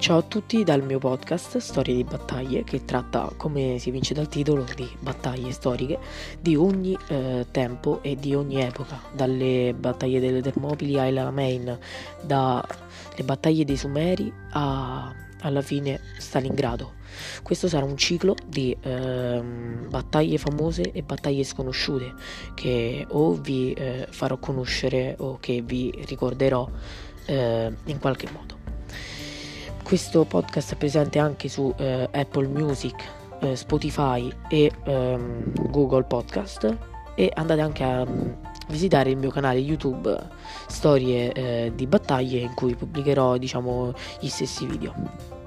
Ciao a tutti dal mio podcast Storie di battaglie che tratta, come si vince dal titolo, di battaglie storiche di ogni eh, tempo e di ogni epoca, dalle battaglie delle Termopili ai Alamein, dalle battaglie dei Sumeri a, alla fine Stalingrado. Questo sarà un ciclo di eh, battaglie famose e battaglie sconosciute che o vi eh, farò conoscere o che vi ricorderò eh, in qualche modo. Questo podcast è presente anche su eh, Apple Music, eh, Spotify e ehm, Google Podcast e andate anche a um, visitare il mio canale YouTube Storie eh, di battaglie in cui pubblicherò diciamo gli stessi video.